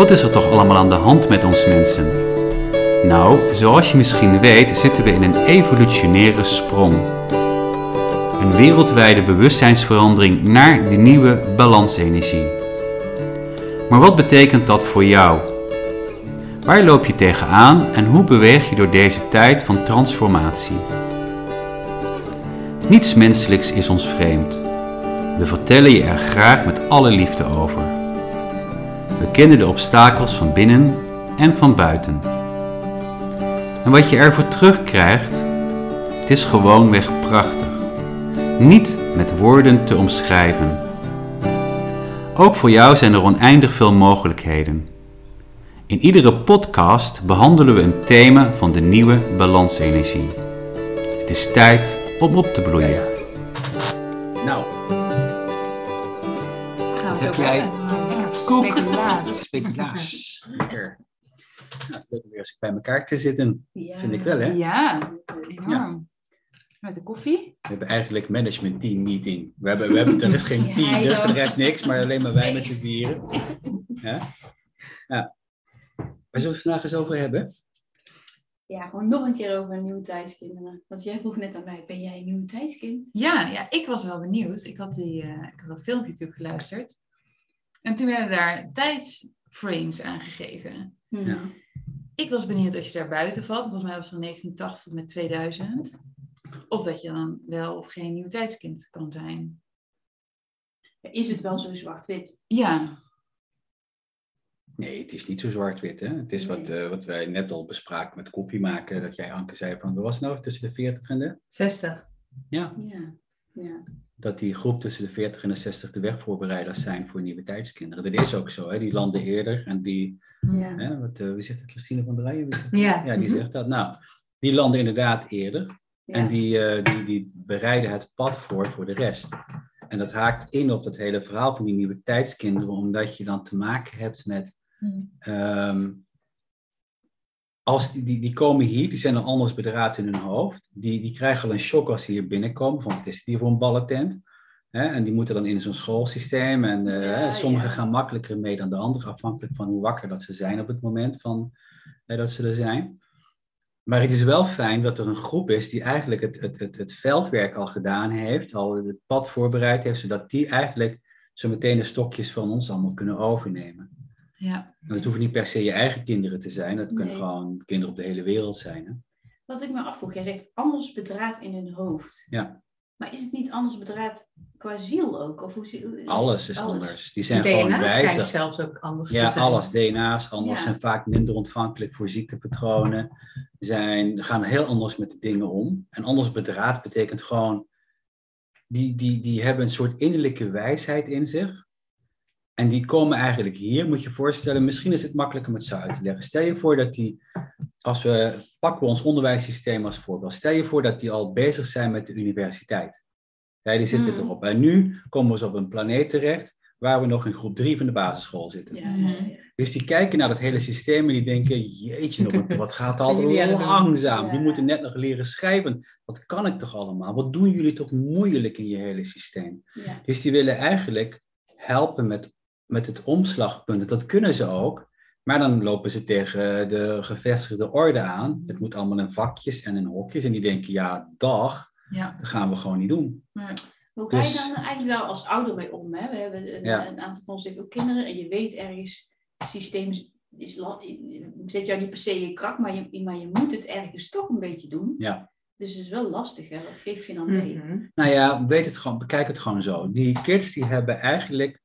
Wat is er toch allemaal aan de hand met ons mensen? Nou, zoals je misschien weet, zitten we in een evolutionaire sprong. Een wereldwijde bewustzijnsverandering naar de nieuwe balansenergie. Maar wat betekent dat voor jou? Waar loop je tegenaan en hoe beweeg je door deze tijd van transformatie? Niets menselijks is ons vreemd. We vertellen je er graag met alle liefde over. We kennen de obstakels van binnen en van buiten. En wat je ervoor terugkrijgt, het is gewoonweg prachtig. Niet met woorden te omschrijven. Ook voor jou zijn er oneindig veel mogelijkheden. In iedere podcast behandelen we een thema van de nieuwe balansenergie. Het is tijd om op te bloeien. Nou, Gaan we heb jij? Verder. Koek. Speculaas. speculaas. Lekker. Nou, leuk om weer eens bij elkaar te zitten, Ja. vind ik wel, hè? Ja, enorm. Met de koffie? We hebben eigenlijk management team meeting. We hebben, we hebben, er is geen Ja, team, er is niks, maar alleen maar wij met z'n vieren. Ja? Ja. Waar zullen we het vandaag eens over hebben? Ja, gewoon nog een keer over nieuwe tijdskinderen. Want jij vroeg net aan mij, ben jij een nieuw tijdskind? Ja, ja, ik was wel benieuwd. Ik had, die, eh, ik had dat filmpje natuurlijk geluisterd. En toen werden daar tijdsframes aangegeven. Ja. Ik was benieuwd als je daar buiten valt. Volgens mij was het van 1980 tot met 2000. Of dat je dan wel of geen nieuw tijdskind kan zijn. Is het wel zo zwart-wit? Ja, Nee, het is niet zo zwart-wit. Hè? Het is wat, eh, wat wij net al bespraken met koffie maken. Dat jij, Anke, zei van, wat was het nou tussen de 40 en de... 60. Ja, Ja. ja. Dat die groep tussen de 40 en de 60 de wegvoorbereiders zijn voor nieuwe tijdskinderen. Dat is ook zo, hè? die landen eerder. En die, ja. hè, wat, eh, wie zegt het, Christine van der zegt Ja. Ja, die Mhm. zegt dat. Nou, die landen inderdaad eerder. En die, eh, die, die bereiden het pad voor voor de rest. En dat haakt in op dat hele verhaal van die nieuwe tijdskinderen, omdat je dan te maken hebt met. ehm, als die, die, die komen hier, die zijn al anders bedraad in hun hoofd. Die, die krijgen al een shock als ze hier binnenkomen. Van wat is het hier voor een ballentent? Hè, en die moeten dan in zo'n schoolsysteem. En eh, Ja, sommigen ja. gaan makkelijker mee dan de anderen, afhankelijk van hoe wakker dat ze zijn op het moment van, dat ze er zijn. Maar het is wel fijn dat er een groep is die eigenlijk het, het, het, het veldwerk al gedaan heeft, al het pad voorbereid heeft, zodat die eigenlijk zo meteen de stokjes van ons allemaal kunnen overnemen. Ja. En dat hoeven niet per se je eigen kinderen te zijn, dat kunnen Nee. gewoon kinderen op de hele wereld zijn. Hè? Wat ik me afvroeg, jij zegt anders bedraad in hun hoofd. Ja. Maar is het niet anders bedraad qua ziel ook? Of hoe, Alles is Alles. anders. Die zijn gewoon DNA schijnt wijzer. zelfs ook anders te Ja, zijn. alles. DNA's anders Ja. zijn vaak minder ontvankelijk voor ziektepatronen. Zijn, gaan heel anders met de dingen om. En anders bedraad betekent gewoon, die, die, die hebben een soort innerlijke wijsheid in zich. En die komen eigenlijk hier, moet je je voorstellen, misschien is het makkelijker om het zo uit te leggen. Stel je voor dat die, als we pakken we ons onderwijssysteem als voorbeeld, stel je voor dat die al bezig zijn met de universiteit. Ja, die zitten Hmm. erop. En nu komen we ze op een planeet terecht waar we nog in groep drie van de basisschool zitten. Ja, ja, ja. Dus die kijken naar dat hele systeem en die denken, jeetje, nog, wat- gaat al langzaam. Die moeten net nog leren schrijven. Wat kan ik toch allemaal? Wat doen jullie toch moeilijk in je hele systeem? Dus die willen eigenlijk helpen met, met het omslagpunt. Dat kunnen ze ook. Maar dan lopen ze tegen de gevestigde orde aan. Het moet allemaal in vakjes en in hokjes. En die denken, ja, dag, Ja. dat gaan we gewoon niet doen. Hoe ga je Dus- dan eigenlijk daar als ouder mee om? Hè? We hebben een, Ja. een aantal van ons heeft ook kinderen en je weet ergens, het systeem is, is zet jou niet per se in je kracht, maar je, maar je moet het ergens toch een beetje doen. Ja. Dus het is wel lastig, hè? Wat geef je dan mee? Mhm. Nou ja, weet het gewoon, bekijk het gewoon zo. Die kids die hebben eigenlijk.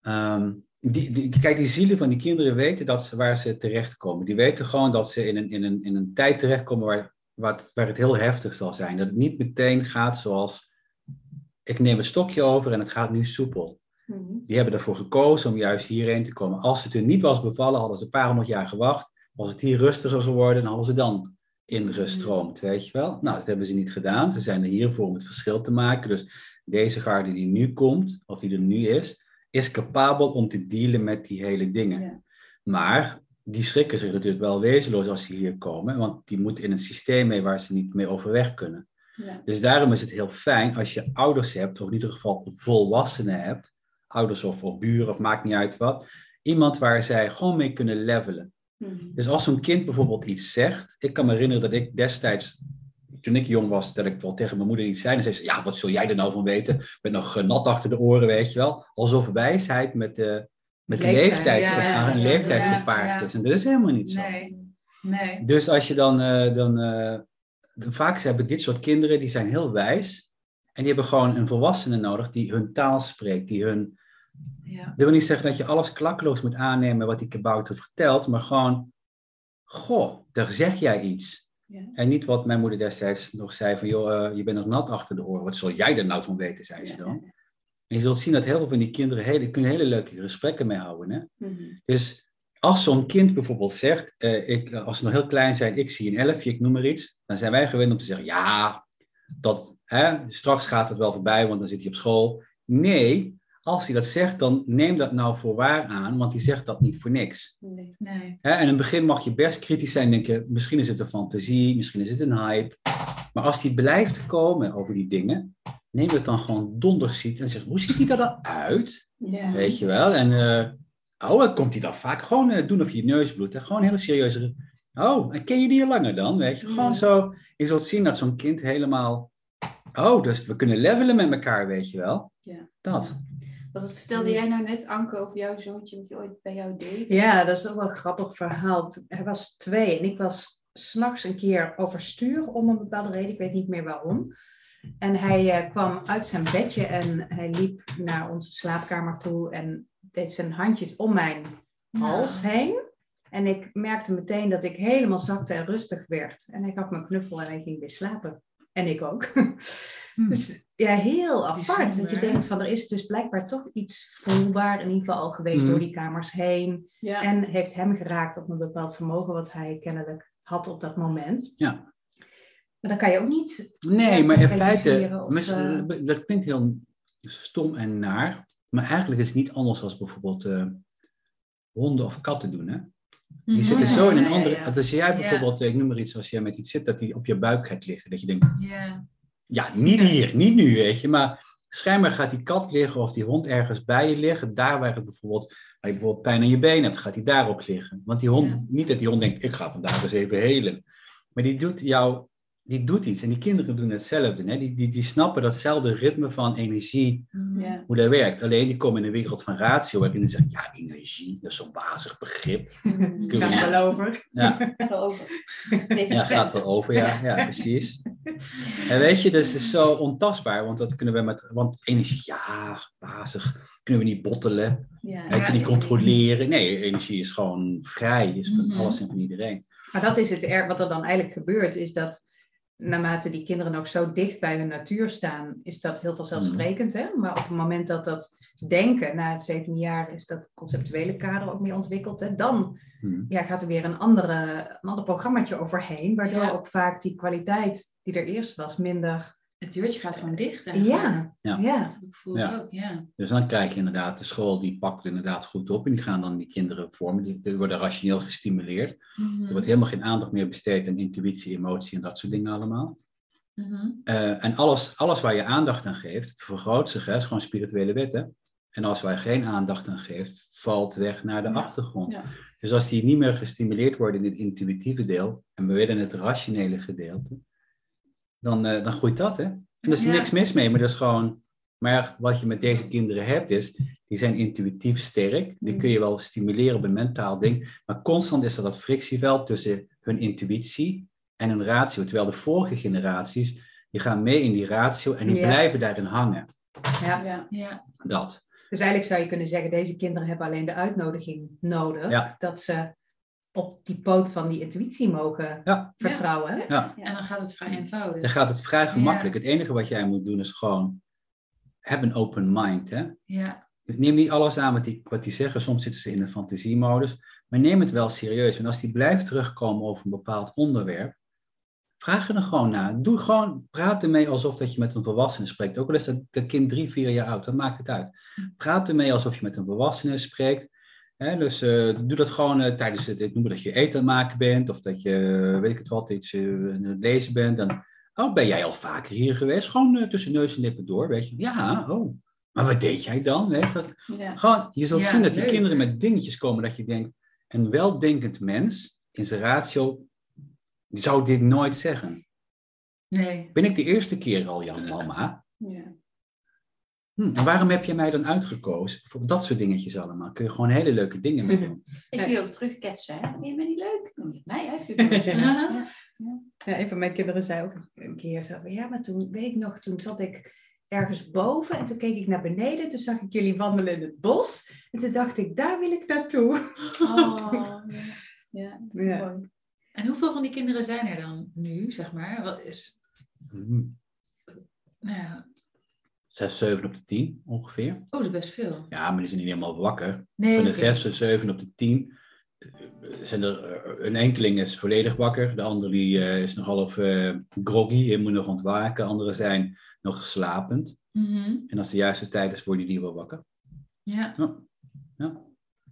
Ehm, die, die, kijk, die zielen van die kinderen weten dat ze, waar ze terechtkomen. Die weten gewoon dat ze in een, in een, in een tijd terechtkomen waar, waar, het, waar het heel heftig zal zijn. Dat het niet meteen gaat zoals. Ik neem een stokje over en het gaat nu soepel. Mhm. Die hebben ervoor gekozen om juist hierheen te komen. Als het hun niet was bevallen, hadden ze een paar honderd jaar gewacht. Was het hier rustiger geworden, dan hadden ze dan ingestroomd, weet je wel. Nou, dat hebben ze niet gedaan. Ze zijn er hiervoor om het verschil te maken. Dus deze garde die nu komt, of die er nu is, is capabel om te dealen met die hele dingen. Ja. Maar die schrikken zich natuurlijk wel wezenloos als ze hier komen, want die moeten in een systeem mee waar ze niet mee overweg kunnen. Ja. Dus daarom is het heel fijn als je ouders hebt, of in ieder geval volwassenen hebt, ouders of, of buren, of maakt niet uit wat, Iemand waar zij gewoon mee kunnen levelen. Mhm. Dus als zo'n kind bijvoorbeeld iets zegt, ik kan me herinneren dat ik destijds, toen ik jong was, dat ik wel tegen mijn moeder iets zei. En zei ze, ja, wat zul jij er nou van weten? Ik ben nog eh, nat achter de oren, weet je wel. Alsof wijsheid met de, met de Leeftijd, leeftijd, ja, aan een leeftijd ja, gepaard ja. is. En dat is helemaal niet zo. Nee. Nee. Dus als je dan, eh, dan, eh, dan vaak hebben dit soort kinderen, die zijn heel wijs. En die hebben gewoon een volwassene nodig die hun taal spreekt, die hun Ja. dat wil niet zeggen dat je alles klakkeloos moet aannemen wat die kabouter vertelt, maar gewoon, goh, daar zeg jij iets. Ja. En niet wat mijn moeder destijds nog zei van, joh, eh, je bent nog nat achter de oren. Wat zal jij er nou van weten, zei ze dan. ja, En je zult zien dat heel veel van die kinderen hele, kunnen hele leuke gesprekken mee houden. Hè? Mhm. Dus als zo'n kind bijvoorbeeld zegt, eh, ik, als ze nog heel klein zijn, ik zie een elfje, ik noem maar iets, dan zijn wij gewend om te zeggen, ja, dat, hè, straks gaat het wel voorbij, want dan zit hij op school. Nee, als hij dat zegt, dan neem dat nou voor waar aan, want hij zegt dat niet voor niks. Nee. Nee. En in het begin mag je best kritisch zijn en denken, misschien is het een fantasie, misschien is het een hype. Maar als die blijft komen over die dingen, neem het dan gewoon donders ziet en zeg, hoe ziet hij er dan uit? Ja. Weet je wel? En eh, oh, komt hij dan vaak gewoon eh, doen of je neus bloedt. Gewoon hele serieuze. Oh, en ken je die al langer dan? Weet je? Gewoon zo. Je zult zien dat zo'n kind helemaal. Oh, dus we kunnen levelen met elkaar, weet je wel? Ja. Dat. Wat wat vertelde jij nou net, Anke, over jouw zoontje, wat hij ooit bij jou deed? Ja, dat is ook wel een grappig verhaal. Hij was twee en ik was s'nachts een keer overstuur om een bepaalde reden. Ik weet niet meer waarom. En hij eh, kwam uit zijn bedje en hij liep naar onze slaapkamer toe en deed zijn handjes om mijn hals heen. En ik merkte meteen dat ik helemaal zakte en rustig werd. En hij gaf me een knuffel en hij ging weer slapen. En ik ook. Hm. Dus ja, heel apart. Dat je denkt van er is dus blijkbaar toch iets voelbaar in ieder geval al geweest door die kamers heen. Ja. En heeft hem geraakt op een bepaald vermogen wat hij kennelijk had op dat moment. Ja. Maar dan kan je ook niet. Nee, maar in feite, of, eh, dat klinkt heel stom en naar. Maar eigenlijk is het niet anders als bijvoorbeeld eh, honden of katten doen. Hè? Die Mhm. zitten Ja, zo in een andere. als jij Ja. bijvoorbeeld, ik noem maar iets, als jij met iets zit, dat die op je buik gaat liggen. Dat je denkt, Ja. Ja, niet hier, niet nu, weet je. Maar schijnbaar gaat die kat liggen of die hond ergens bij je liggen. Daar waar, het bijvoorbeeld, waar je bijvoorbeeld pijn aan je been hebt, gaat die daarop liggen. Want die hond, Ja. niet dat die hond denkt, ik ga vandaag eens even helen. Maar die doet jou, die doet iets. En die kinderen doen hetzelfde. Hè? Die, die, die snappen datzelfde ritme van energie. Ja. hoe dat werkt. Alleen die komen in een wereld van ratio, waarin die zeggen, ja, energie, dat is zo'n bazig begrip. Gaat niet- wel over. Ja, Gaat wel over. Deze Ja, gaat wel over, ja, ja precies. En weet je, dus het is zo ontastbaar, want dat kunnen we met, want energie, ja, bazig, kunnen we niet bottelen, Ja. hè, kunnen niet controleren. Nee, energie is gewoon vrij, is van Mhm. alles en van iedereen. Maar dat is het er, wat er dan eigenlijk gebeurt, is dat naarmate die kinderen ook zo dicht bij hun natuur staan, is dat heel vanzelfsprekend. Hè? Maar op het moment dat dat denken, na het zeven jaar is dat conceptuele kader ook meer ontwikkeld, hè? dan Hm. ja, gaat er weer een, andere, een ander programmaatje overheen, waardoor Ja. ook vaak die kwaliteit die er eerst was minder... Het deurtje gaat gewoon dicht. Ja, eigenlijk. Ja. ja. Dat voel Ja. ik ook, ja. Dus dan krijg je inderdaad, de school die pakt inderdaad goed op en die gaan dan die kinderen vormen, die, die worden rationeel gestimuleerd. Mhm. Er wordt helemaal geen aandacht meer besteed aan intuïtie, emotie en dat soort dingen allemaal. Mhm. Eh, en alles, alles waar je aandacht aan geeft, het vergroot zich, hè, is gewoon spirituele wetten. En als waar je geen aandacht aan geeft, valt weg naar de Ja. achtergrond. Ja. Dus als die niet meer gestimuleerd worden in het intuïtieve deel, en we willen het rationele gedeelte, dan, eh, dan groeit dat, hè. En er is Ja. niks mis mee, maar dat is gewoon... Maar wat je met deze kinderen hebt is, die zijn intuïtief sterk. Die kun je wel stimuleren op een mentaal ding. Maar constant is er dat frictieveld tussen hun intuïtie en hun ratio. Terwijl de vorige generaties, die gaan mee in die ratio en die Ja. blijven daarin hangen. Ja. Ja. Ja. Dat. Dus eigenlijk zou je kunnen zeggen, deze kinderen hebben alleen de uitnodiging nodig, Ja. dat ze op die poot van die intuïtie mogen Ja. vertrouwen. Ja. En dan gaat het vrij eenvoudig. Dan gaat het vrij Ja. gemakkelijk. Het enige wat jij moet doen is gewoon, heb een open mind, hè. Ja. Neem niet alles aan wat die, wat die zeggen. Soms zitten ze in een fantasiemodus. Maar neem het wel serieus. En als die blijft terugkomen over een bepaald onderwerp, vraag er dan gewoon naar. Doe gewoon, praat ermee alsof dat je met een volwassene spreekt. Ook al is dat, dat kind drie, vier jaar oud, dat maakt het uit. Praat ermee alsof je met een volwassene spreekt. Dus eh, doe dat gewoon eh, tijdens het, ik noem het dat je eten aan het maken bent. Of dat je, eh, weet ik het wat, iets aan het lezen bent. Dan, oh, ben jij al vaker hier geweest? Gewoon tussen neus en lippen door, weet je. Ja, oh. Maar wat deed jij dan? Weet je, dat, Ja. gewoon, je zult Ja, zien dat die leuk. kinderen met dingetjes komen dat je denkt, een weldenkend mens in zijn ratio zou dit nooit zeggen. Nee. Ben ik de eerste keer al, Jan Mama? Ja. Hm, en waarom heb je mij dan uitgekozen? Voor dat soort dingetjes allemaal. Kun je gewoon hele leuke dingen mee doen. Ik wil ook terugketsen. hè. Vind je mij niet leuk? Mij uitgekozen. Ja. Een van mijn kinderen zei ook een keer zo, ja, maar toen, weet ik nog, toen zat ik ergens boven en toen keek ik naar beneden, toen zag ik jullie wandelen in het bos en toen dacht ik, daar wil ik naartoe. Oh, ja. Ja, dat is Ja. mooi. En hoeveel van die kinderen zijn er dan nu, zeg maar? Wat is, nou ja, Zes, zeven op de tien ongeveer. oh, dat is best veel. Ja, maar die zijn niet helemaal wakker. Nee, Van de oké. zes zeven op de tien eh, zijn er eh, een enkeling is volledig wakker. De andere die, eh, is nog half groggy, je moet nog ontwaken. Anderen zijn nog slapend. Mhm. En als de juiste tijd is, worden die wel wakker. Ja. Ja. Ja.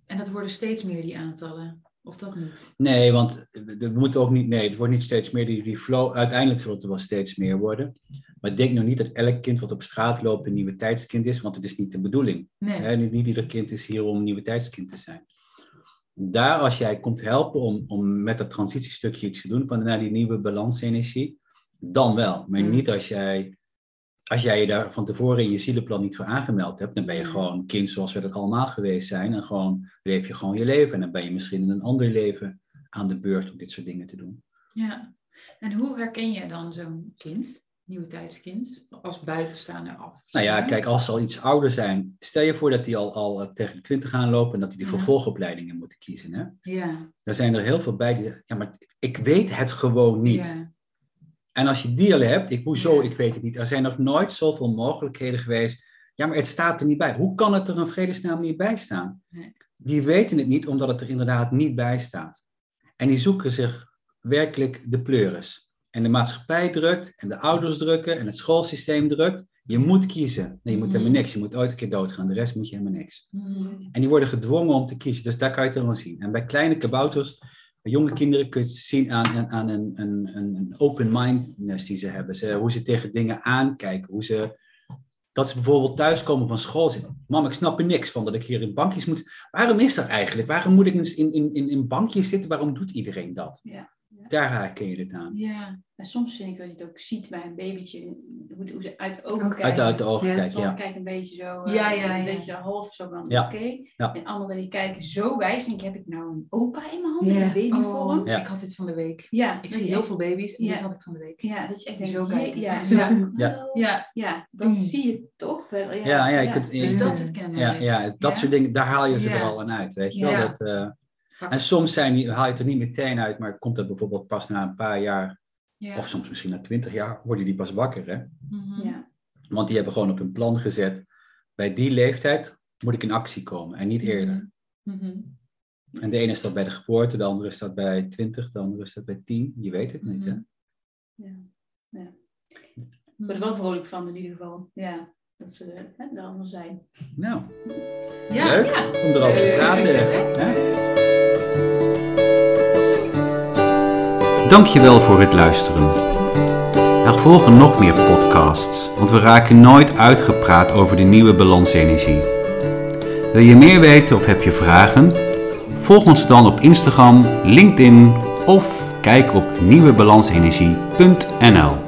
En dat worden steeds meer die aantallen. Of dat niet? Nee, want er moet ook niet, nee, het wordt niet steeds meer die, die flow. Uiteindelijk zal het er wel steeds meer worden. Maar denk nou niet dat elk kind wat op straat loopt een nieuwe tijdskind is, want het is niet de bedoeling. Nee. Hè, niet, niet ieder kind is hier om een nieuwe tijdskind te zijn. Daar, als jij komt helpen om, om met dat transitiestukje iets te doen, van naar die nieuwe balansenergie, dan wel. Maar Mm. niet als jij, als jij je daar van tevoren in je zielenplan niet voor aangemeld hebt, dan ben je Mm. gewoon kind zoals we dat allemaal geweest zijn. En gewoon leef je gewoon je leven. En dan ben je misschien in een ander leven aan de beurt om dit soort dingen te doen. Ja. En hoe herken je dan zo'n kind, nieuwe tijdskind, als buitenstaander af? Nou ja, kijk, als ze al iets ouder zijn, stel je voor dat die al, al eh, tegen de twintig aanlopen en dat die de Ja. vervolgopleidingen moeten kiezen. Hè? Ja. Daar zijn er heel veel bij die zeggen, ja, maar ik weet het gewoon niet. Ja. En als je die al hebt, ik, hoezo, ik weet het niet. Er zijn nog nooit zoveel mogelijkheden geweest. Ja, maar het staat er niet bij. Hoe kan het er een vredesnaam niet bij staan? Nee. Die weten het niet, omdat het er inderdaad niet bij staat. En die zoeken zich werkelijk de pleuris. En de maatschappij drukt, en de ouders drukken, en het schoolsysteem drukt. Je moet kiezen. Nee, je moet Mhm. helemaal niks. Je moet ooit een keer doodgaan. De rest moet je helemaal niks. Mhm. En die worden gedwongen om te kiezen. Dus daar kan je het dan zien. En bij kleine kabouters, jonge kinderen kun je het zien aan, aan, een, een, een open mindness die ze hebben. Ze, hoe ze tegen dingen aankijken. Hoe ze, dat ze bijvoorbeeld thuiskomen van school zitten. Mam, ik snap er niks van dat ik hier in bankjes moet. Waarom is dat eigenlijk? Waarom moet ik in, in, in, in bankjes zitten? Waarom doet iedereen dat? Ja. Daar herken je het aan. Ja. En soms vind ik dat je het ook ziet bij een babytje, hoe, hoe ze uit de ogen kijken. Uit, de- uit de ogen Ja. kijken, ja. kijken een beetje zo, eh, Ja, ja, een ja. beetje half zo van, Ja. oké. Ja. En anderen die kijken zo wijs, denk ik, heb ik nou een opa in mijn handen, Ja. in babyvorm? Oh, Ja. ik had dit van de week. Ja, Ik zie heel echt- veel baby's en Ja. dit had ik van de week. Ja, dat je echt zo kijken. ja, Ja. Ja. dat zie je toch wel. Ja, Ja, ja, je kunt- is Ja. dat het kenmerk? Ja, ja, dat Ja? soort dingen, daar haal je ze Ja. er al aan uit, weet je Ja. wel. Dat, eh, en soms zijn die, haal je het er niet meteen uit, maar komt dat bijvoorbeeld pas na een paar jaar, Ja. of soms misschien na twintig jaar, worden die pas wakker, hè. Mhm. Ja. Want die hebben gewoon op hun plan gezet, bij die leeftijd moet ik in actie komen en niet eerder. Mhm. En de ene is dat bij de geboorte, de andere is dat bij 20, de andere is dat bij 10. Je weet het niet, hè. Mhm. Ja. ja. Ik word er wel vrolijk van in ieder geval. Ja, dat ze hè, er allemaal zijn. Nou, Ja, leuk ja. om erover te Leuk. praten. Dankjewel voor het luisteren. Er volgen nog meer podcasts, want we raken nooit uitgepraat over de nieuwe balansenergie. Wil je meer weten of heb je vragen? Volg ons dan op Instagram, LinkedIn of kijk op nieuwebalansenergie.nl.